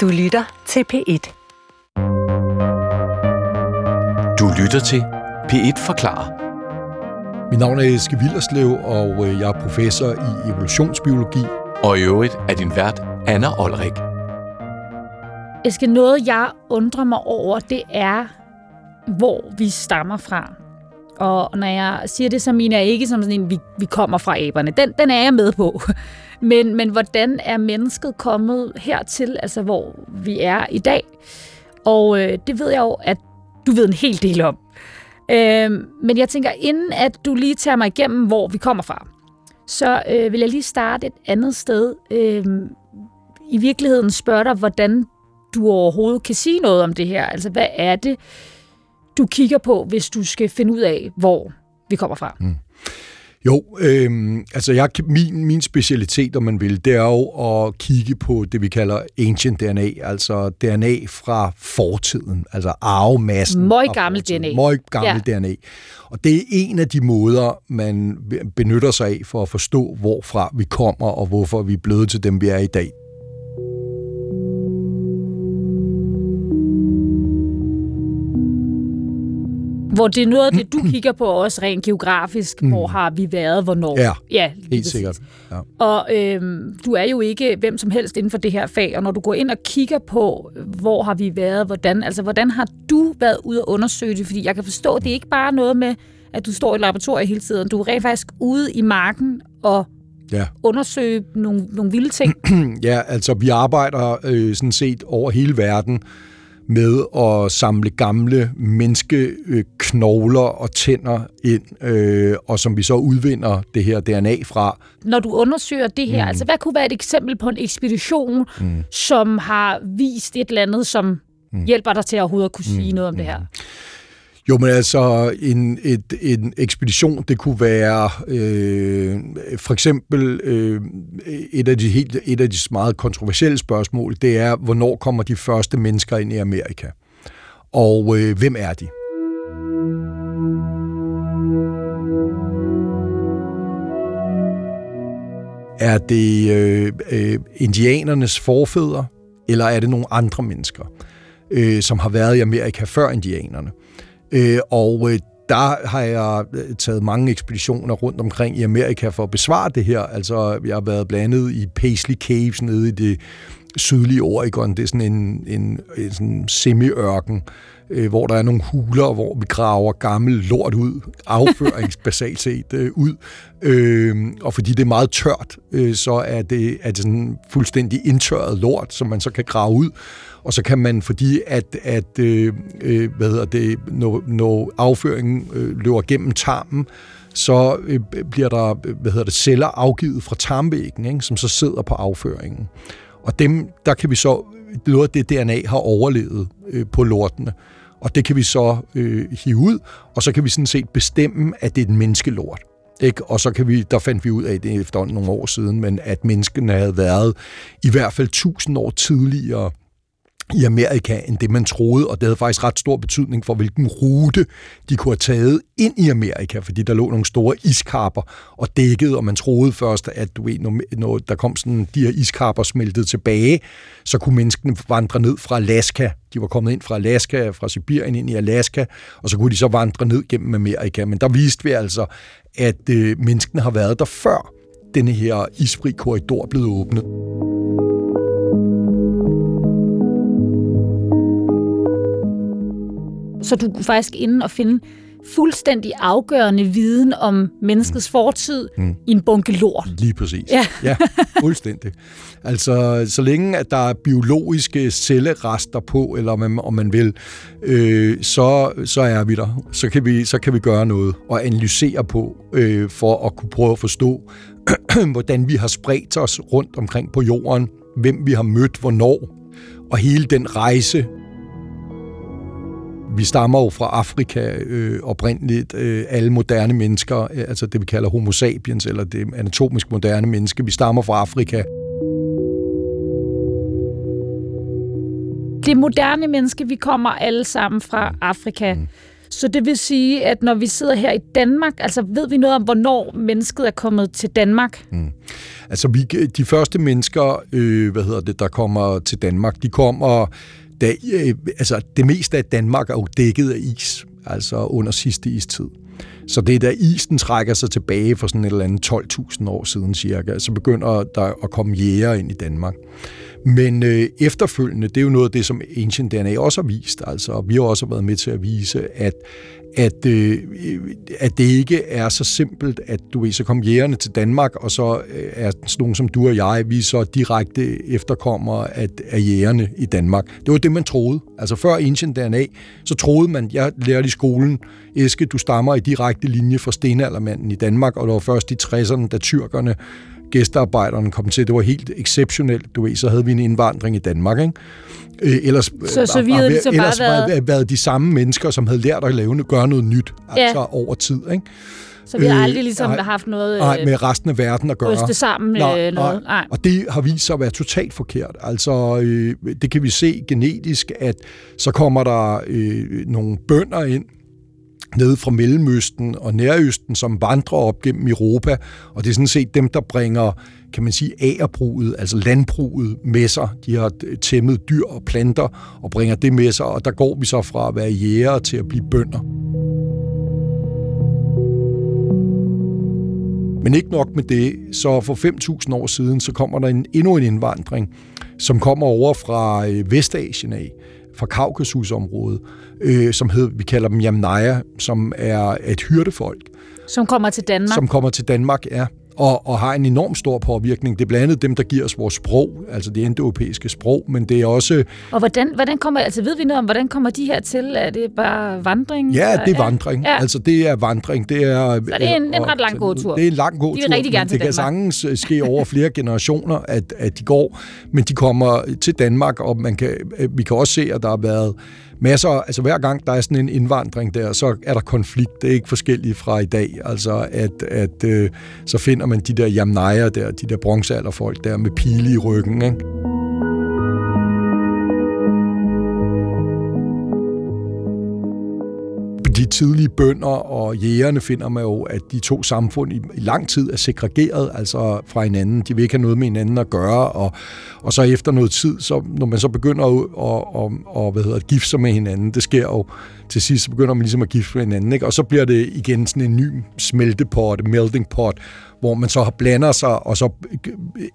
Du lytter til P1. Du lytter til P1 Forklarer. Mit navn er Eske Villerslev, og øh, jeg er professor i evolutionsbiologi. Og i øvrigt er din vært Anna Olrik. Eske, noget jeg undrer mig over, det er, hvor vi stammer fra. Og når jeg siger det, så mener jeg ikke som sådan en, vi, vi kommer fra aberne. Den, den er jeg med på. Men, men hvordan er mennesket kommet hertil, altså hvor vi er i dag? Og øh, det ved jeg jo, at du ved en hel del om. Øh, men jeg tænker, inden at du lige tager mig igennem, hvor vi kommer fra, så øh, vil jeg lige starte et andet sted. Øh, I virkeligheden spørger dig, hvordan du overhovedet kan sige noget om det her. Altså, hvad er det, du kigger på, hvis du skal finde ud af, hvor vi kommer fra? Mm. Jo, øh, altså jeg, min, min specialitet, om man vil, det er jo at kigge på det, vi kalder ancient DNA, altså DNA fra fortiden, altså arvemassen. Møg gammel DNA. Møg gammel ja. DNA. Og det er en af de måder, man benytter sig af for at forstå, hvorfra vi kommer, og hvorfor vi er blevet til dem, vi er i dag. Hvor det er noget af det, du kigger på også rent geografisk. Mm. Hvor har vi været, hvornår? Ja, ja helt sikkert. Ja. Og øhm, du er jo ikke hvem som helst inden for det her fag, og når du går ind og kigger på, hvor har vi været, hvordan, altså hvordan har du været ude og undersøge det? Fordi jeg kan forstå, at det er ikke bare noget med, at du står i laboratoriet hele tiden. Du er rent faktisk ude i marken og ja. undersøge nogle, nogle vilde ting. ja, altså vi arbejder øh, sådan set over hele verden med at samle gamle menneskeknogler og tænder ind, øh, og som vi så udvinder det her DNA fra. Når du undersøger det her, mm. altså hvad kunne være et eksempel på en ekspedition, mm. som har vist et eller andet, som mm. hjælper dig til at overhovedet at kunne sige mm. noget om det her? Jo, men altså en, et, en ekspedition, det kunne være øh, for eksempel øh, et, af de helt, et af de meget kontroversielle spørgsmål, det er, hvornår kommer de første mennesker ind i Amerika? Og øh, hvem er de? Er det øh, øh, indianernes forfædre, eller er det nogle andre mennesker, øh, som har været i Amerika før indianerne? Øh, Øh, og øh, der har jeg øh, taget mange ekspeditioner rundt omkring i Amerika for at besvare det her. Altså, jeg har været blandet i Paisley Caves nede i det sydlige Oregon. Det er sådan en, en, en sådan semi-ørken, øh, hvor der er nogle huler, hvor vi graver gammel lort ud, afføringsbasalt set øh, ud. Øh, og fordi det er meget tørt, øh, så er det, er det sådan fuldstændig indtørret lort, som man så kan grave ud og så kan man, fordi at, at øh, øh, hvad hedder det, når, når afføringen øh, løber gennem tarmen, så øh, bliver der hvad hedder det, celler afgivet fra tarmvæggen, ikke, som så sidder på afføringen. Og dem, der kan vi så, noget af det DNA har overlevet øh, på lortene, og det kan vi så øh, hive ud, og så kan vi sådan set bestemme, at det er et menneskelort. Ikke? Og så kan vi, der fandt vi ud af det efter nogle år siden, men at menneskene havde været i hvert fald tusind år tidligere i Amerika, end det man troede, og det havde faktisk ret stor betydning for, hvilken rute de kunne have taget ind i Amerika, fordi der lå nogle store iskapper og dækkede, og man troede først, at du ved, når, når der kom sådan de her iskapper smeltet tilbage, så kunne menneskene vandre ned fra Alaska. De var kommet ind fra Alaska, fra Sibirien ind i Alaska, og så kunne de så vandre ned gennem Amerika. Men der viste vi altså, at øh, menneskene har været der før denne her isfri korridor blev åbnet. Så du er faktisk inde og finde fuldstændig afgørende viden om menneskets mm. fortid mm. i en bunke lort. Lige præcis. Ja, ja fuldstændig. Altså, så længe at der er biologiske cellerester på, eller om man, om man vil, øh, så, så er vi der. Så kan vi, så kan vi gøre noget og analysere på, øh, for at kunne prøve at forstå, hvordan vi har spredt os rundt omkring på jorden, hvem vi har mødt, hvornår, og hele den rejse, vi stammer jo fra Afrika øh, oprindeligt, øh, alle moderne mennesker, øh, altså det vi kalder homo sapiens, eller det anatomisk moderne menneske, vi stammer fra Afrika. Det moderne menneske, vi kommer alle sammen fra Afrika. Mm. Så det vil sige, at når vi sidder her i Danmark, altså ved vi noget om, hvornår mennesket er kommet til Danmark? Mm. Altså vi, de første mennesker, øh, hvad hedder det, der kommer til Danmark, de kommer, dag, øh, altså det meste af Danmark er jo dækket af is, altså under sidste istid. Så det er da isen trækker sig tilbage for sådan et eller andet 12.000 år siden cirka, så begynder der at komme jæger ind i Danmark. Men øh, efterfølgende, det er jo noget af det, som Ancient DNA også har vist. Altså, vi har også været med til at vise, at at, øh, at det ikke er så simpelt, at du ved, så kom jægerne til Danmark, og så øh, er sådan nogen som du og jeg, vi så direkte efterkommer af, af jægerne i Danmark. Det var det, man troede. Altså før Ancient DNA, så troede man, jeg lærte i skolen, Eske, du stammer i direkte linje fra stenaldermanden i Danmark, og det var først i 60'erne, da tyrkerne gæstearbejderne kom til. Det var helt exceptionelt. Du ved, så havde vi en indvandring i Danmark, ikke? Øh, ellers så, så vi havde ligesom ellers bare været... været de samme mennesker, som havde lært at lave, gøre noget nyt, ja. altså over tid, ikke? Så vi har øh, aldrig ligesom nej, haft noget... Nej, øh, med resten af verden at gøre. Ryste sammen nej, øh, noget. Nej. Og det har vist sig at være totalt forkert. Altså, øh, det kan vi se genetisk, at så kommer der øh, nogle bønder ind, nede fra Mellemøsten og Nærøsten, som vandrer op gennem Europa, og det er sådan set dem, der bringer, kan man sige, agerbruget, altså landbruget med sig. De har tæmmet dyr og planter og bringer det med sig, og der går vi så fra at være jæger til at blive bønder. Men ikke nok med det, så for 5.000 år siden, så kommer der en, endnu en indvandring, som kommer over fra øh, Vestasien af, fra Kaukasusområdet, øh, som hed, vi kalder dem Yamnaya, som er et hyrdefolk. Som kommer til Danmark? Som kommer til Danmark, ja og, og har en enorm stor påvirkning. Det er blandt andet dem, der giver os vores sprog, altså det indoeuropæiske sprog, men det er også... Og hvordan, hvordan kommer, altså ved vi noget om, hvordan kommer de her til? Er det bare vandring? Ja, det er vandring. Ja. Altså det er vandring. Det er, Så det er en, en ret lang gåtur. Det er en lang gåtur. De vil rigtig gerne til Det kan sagtens øh, ske over flere generationer, at, at de går, men de kommer til Danmark, og man kan, øh, vi kan også se, at der har været masser, altså hver gang der er sådan en indvandring der, så er der konflikt. Det er ikke forskelligt fra i dag. Altså at, at øh, så finder man de der jamnejer der, de der bronzealderfolk der med pile i ryggen, ikke? de tidlige bønder og jægerne finder man jo, at de to samfund i, lang tid er segregeret, altså fra hinanden. De vil ikke have noget med hinanden at gøre, og, og så efter noget tid, så, når man så begynder at, at, at, at hvad hedder, at gifte sig med hinanden, det sker jo til sidst, så begynder man ligesom at gifte med hinanden, ikke? og så bliver det igen sådan en ny smeltepot, melting pot, hvor man så blander sig, og så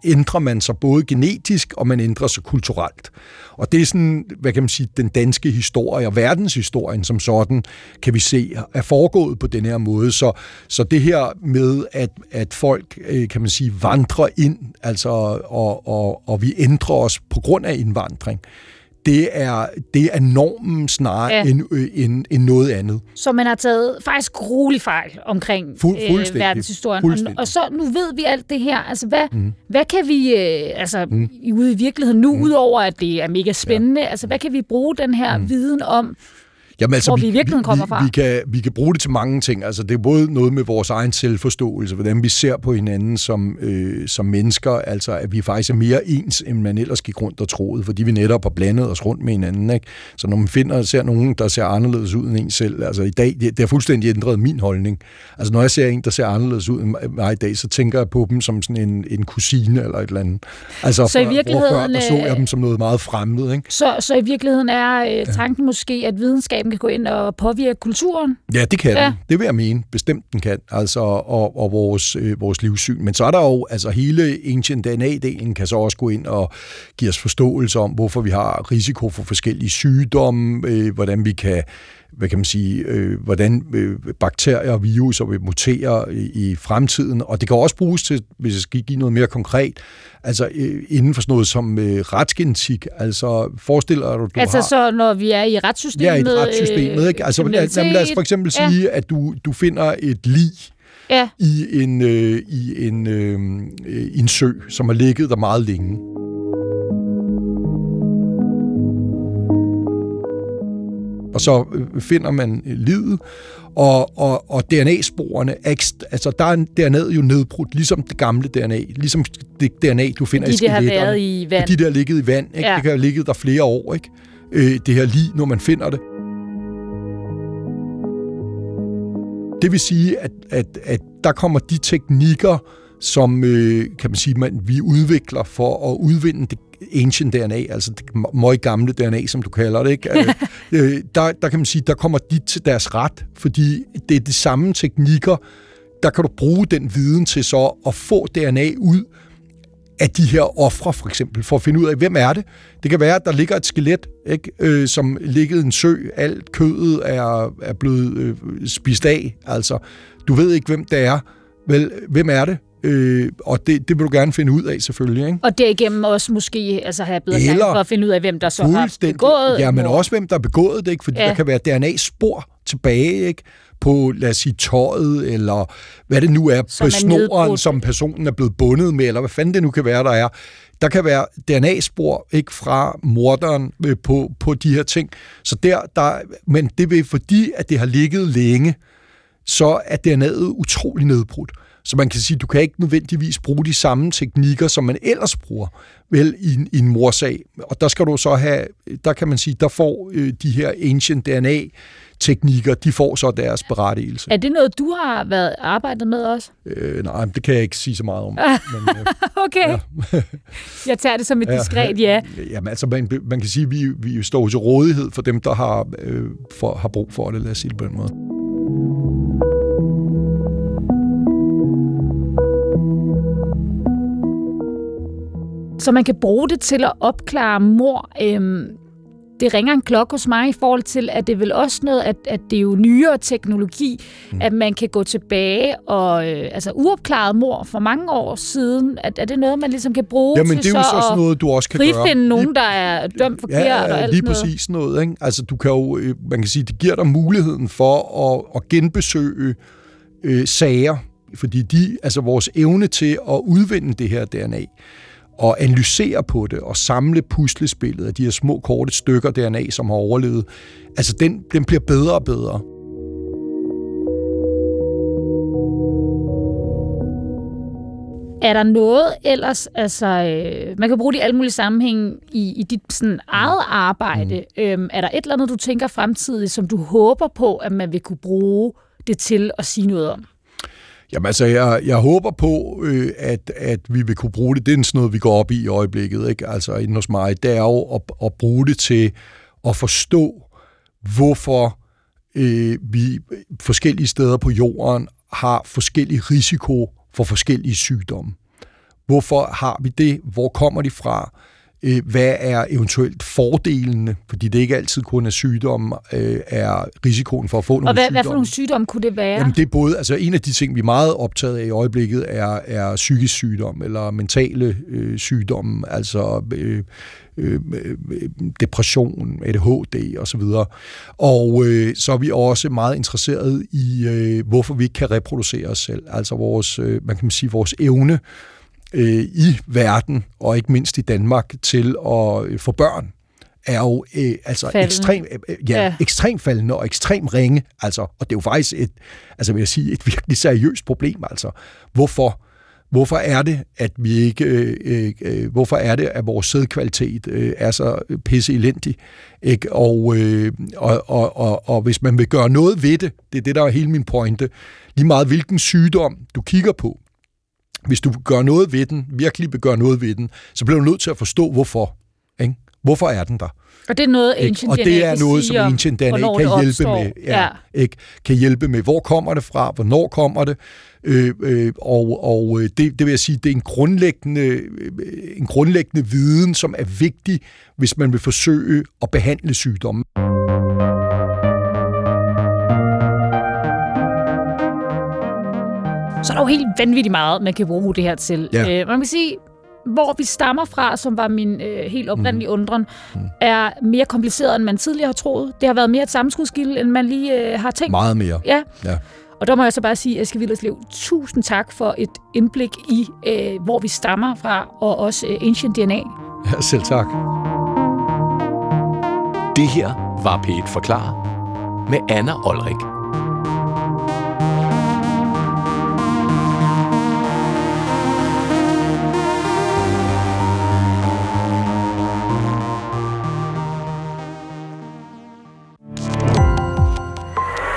ændrer man sig både genetisk, og man ændrer sig kulturelt. Og det er sådan, hvad kan man sige, den danske historie og verdenshistorien som sådan, kan vi se, er foregået på den her måde. Så, så det her med, at, at folk, øh, kan man sige, vandrer ind, altså, og, og, og vi ændrer os på grund af indvandring, det er, det er normen snarere ja. end, øh, end, end noget andet. Så man har taget faktisk gruelig fejl omkring Fuld, øh, verdenshistorien. Og, og så nu ved vi alt det her. Altså, hvad, mm. hvad kan vi, øh, altså mm. ude i virkeligheden nu, mm. udover at det er mega spændende, ja. altså hvad kan vi bruge den her mm. viden om Jamen, altså, hvor vi, vi virkelig kommer fra. Vi, vi, kan, vi kan bruge det til mange ting. Altså, det er både noget med vores egen selvforståelse, hvordan vi ser på hinanden som, øh, som mennesker, altså at vi faktisk er mere ens, end man ellers gik rundt og troede, fordi vi netop har blandet os rundt med hinanden. Ikke? Så når man finder ser nogen, der ser anderledes ud end en selv, altså i dag, det, det har fuldstændig ændret min holdning. Altså når jeg ser en, der ser anderledes ud end mig i dag, så tænker jeg på dem som sådan en, en kusine eller et eller andet. Altså, så i virkeligheden... Før, der så jeg øh, dem som noget meget fremmed. Ikke? Så, så i virkeligheden er øh, tanken ja. måske, at videnskab videnskaben kan gå ind og påvirke kulturen? Ja, det kan ja. den. Det vil jeg mene. Bestemt den kan. Altså, og, og vores, øh, vores livssyn. Men så er der jo, altså hele ancient DNA-delen kan så også gå ind og give os forståelse om, hvorfor vi har risiko for forskellige sygdomme, øh, hvordan vi kan hvad kan man sige, øh, hvordan øh, bakterier og viruser vil mutere i, i fremtiden. Og det kan også bruges til, hvis jeg skal give noget mere konkret, altså øh, inden for sådan noget som øh, retsgenetik. Altså forestiller du, du Altså har, så når vi er i retssystemet? Ja, i retssystemet. Ikke? Altså lad, lad os for eksempel ja. sige, at du, du finder et lig, ja. i en, øh, i en, øh, en sø, som har ligget der meget længe. Og så øh, finder man øh, livet, og, og, og DNA-sporene, altså der er DNA'et jo nedbrudt, ligesom det gamle DNA, ligesom det DNA, du finder fordi i skeletterne. det har været i vand. Fordi det har ligget i vand, ikke? Ja. det kan have ligget der flere år, ikke? Øh, det her lige, når man finder det. Det vil sige, at, at, at der kommer de teknikker, som øh, kan man sige, man, vi udvikler for at udvinde det ancient DNA, altså det meget gamle DNA, som du kalder det, ikke? øh, der, der kan man sige, der kommer de til deres ret, fordi det er de samme teknikker, der kan du bruge den viden til så at få DNA ud af de her ofre, for eksempel, for at finde ud af, hvem er det? Det kan være, at der ligger et skelet, ikke? Øh, som ligger i en sø. Alt kødet er, er blevet øh, spist af. Altså, du ved ikke, hvem det er. Vel, hvem er det? Øh, og det, det vil du gerne finde ud af, selvfølgelig. Ikke? Og derigennem også måske altså, have bedre Eller, for at finde ud af, hvem der så har begået. Ja, men også hvem der har begået det, ikke? fordi ja. der kan være DNA-spor tilbage, ikke? på, lad os sige, tøjet, eller hvad det nu er, som på snoren, som personen er blevet bundet med, eller hvad fanden det nu kan være, der er. Der kan være DNA-spor ikke fra morderen øh, på, på de her ting. Så der, der, men det vil fordi, at det har ligget længe, så er DNA'et utrolig nedbrudt. Så man kan sige, du kan ikke nødvendigvis bruge de samme teknikker, som man ellers bruger vel i, i en morsag. Og der skal du så have, der kan man sige, der får øh, de her ancient DNA teknikker, de får så deres berettigelse. Er det noget, du har været arbejdet med også? Øh, nej, det kan jeg ikke sige så meget om. men, øh, okay. Ja. jeg tager det som et diskret ja. Jamen altså, man, man kan sige, at vi, vi står til rådighed for dem, der har, øh, for, har brug for det, lad os sige det på den måde. Så man kan bruge det til at opklare mor. Øhm, det ringer en klokke hos mig i forhold til, at det vil også noget, at, at det er jo nyere teknologi, mm. at man kan gå tilbage og øh, altså uopklaret mor for mange år siden. At, er det noget, man ligesom kan bruge Jamen, til det er jo så, så noget, du også kan frifinde gøre. nogen, der er dømt forkert ja, og alt lige noget. præcis noget. Ikke? Altså, du kan jo, øh, man kan sige, det giver dig muligheden for at, at genbesøge øh, sager, fordi de, altså vores evne til at udvinde det her DNA, og analysere på det og samle puslespillet af de her små korte stykker DNA, som har overlevet, altså den, den bliver bedre og bedre. Er der noget ellers, altså øh, man kan bruge det i alle mulige sammenhænge i, i dit sådan, eget arbejde. Mm. Øhm, er der et eller andet, du tænker fremtidigt, som du håber på, at man vil kunne bruge det til at sige noget om? Jamen altså, jeg, jeg håber på, øh, at, at vi vil kunne bruge det. Det er sådan noget, vi går op i i øjeblikket, ikke? altså inden hos mig. Det er jo at, at bruge det til at forstå, hvorfor øh, vi forskellige steder på jorden har forskellig risiko for forskellige sygdomme. Hvorfor har vi det? Hvor kommer de fra? Øh, hvad er eventuelt fordelene, fordi det ikke altid kun er sygdom, øh, er risikoen for at få nogle Og hvad, sygdomme. hvad for nogle sygdomme kunne det være? Jamen det er både, altså en af de ting, vi er meget optaget af i øjeblikket, er, er psykisk sygdom, eller mentale øh, sygdomme, altså øh, øh, depression, ADHD osv. Og, og øh, så er vi også meget interesseret i, øh, hvorfor vi ikke kan reproducere os selv, altså vores, øh, man kan sige, vores evne øh, i verden, og ikke mindst i Danmark, til at øh, få børn, er jo øh, altså ekstremt øh, øh, ja, ja. ekstrem faldende og ekstrem ringe. Altså, og det er jo faktisk et, altså vil jeg sige, et virkelig seriøst problem. Altså, hvorfor? Hvorfor er det, at vi ikke, øh, øh, hvorfor er det, at vores sædkvalitet øh, er så pisse elendig? Ikke? Og, øh, og, og, og, og hvis man vil gøre noget ved det, det er det, der er hele min pointe, lige meget hvilken sygdom du kigger på, hvis du gør noget ved den, virkelig gøre noget ved den, så bliver du nødt til at forstå, hvorfor. Ikke? Hvorfor er den der? Og det er noget, Ancient Og det er noget, som Ancient DNA kan hjælpe med. Ja, ja. Ikke? Kan hjælpe med, hvor kommer det fra, hvornår kommer det, øh, øh, og, og øh, det, det vil jeg sige, det er en grundlæggende, øh, en grundlæggende viden, som er vigtig, hvis man vil forsøge at behandle sygdommen. Er der jo helt vanvittigt meget, man kan bruge det her til. Ja. Øh, man kan sige, hvor vi stammer fra, som var min øh, helt oprindelige mm. undren, mm. er mere kompliceret, end man tidligere har troet. Det har været mere et sammenskudskilde, end man lige øh, har tænkt. Meget mere. Ja. ja. Og der må jeg så bare sige, Eske Villerslev, tusind tak for et indblik i, øh, hvor vi stammer fra, og også øh, Ancient DNA. Ja, selv tak. Det her var P1 Forklar med Anna Olrik.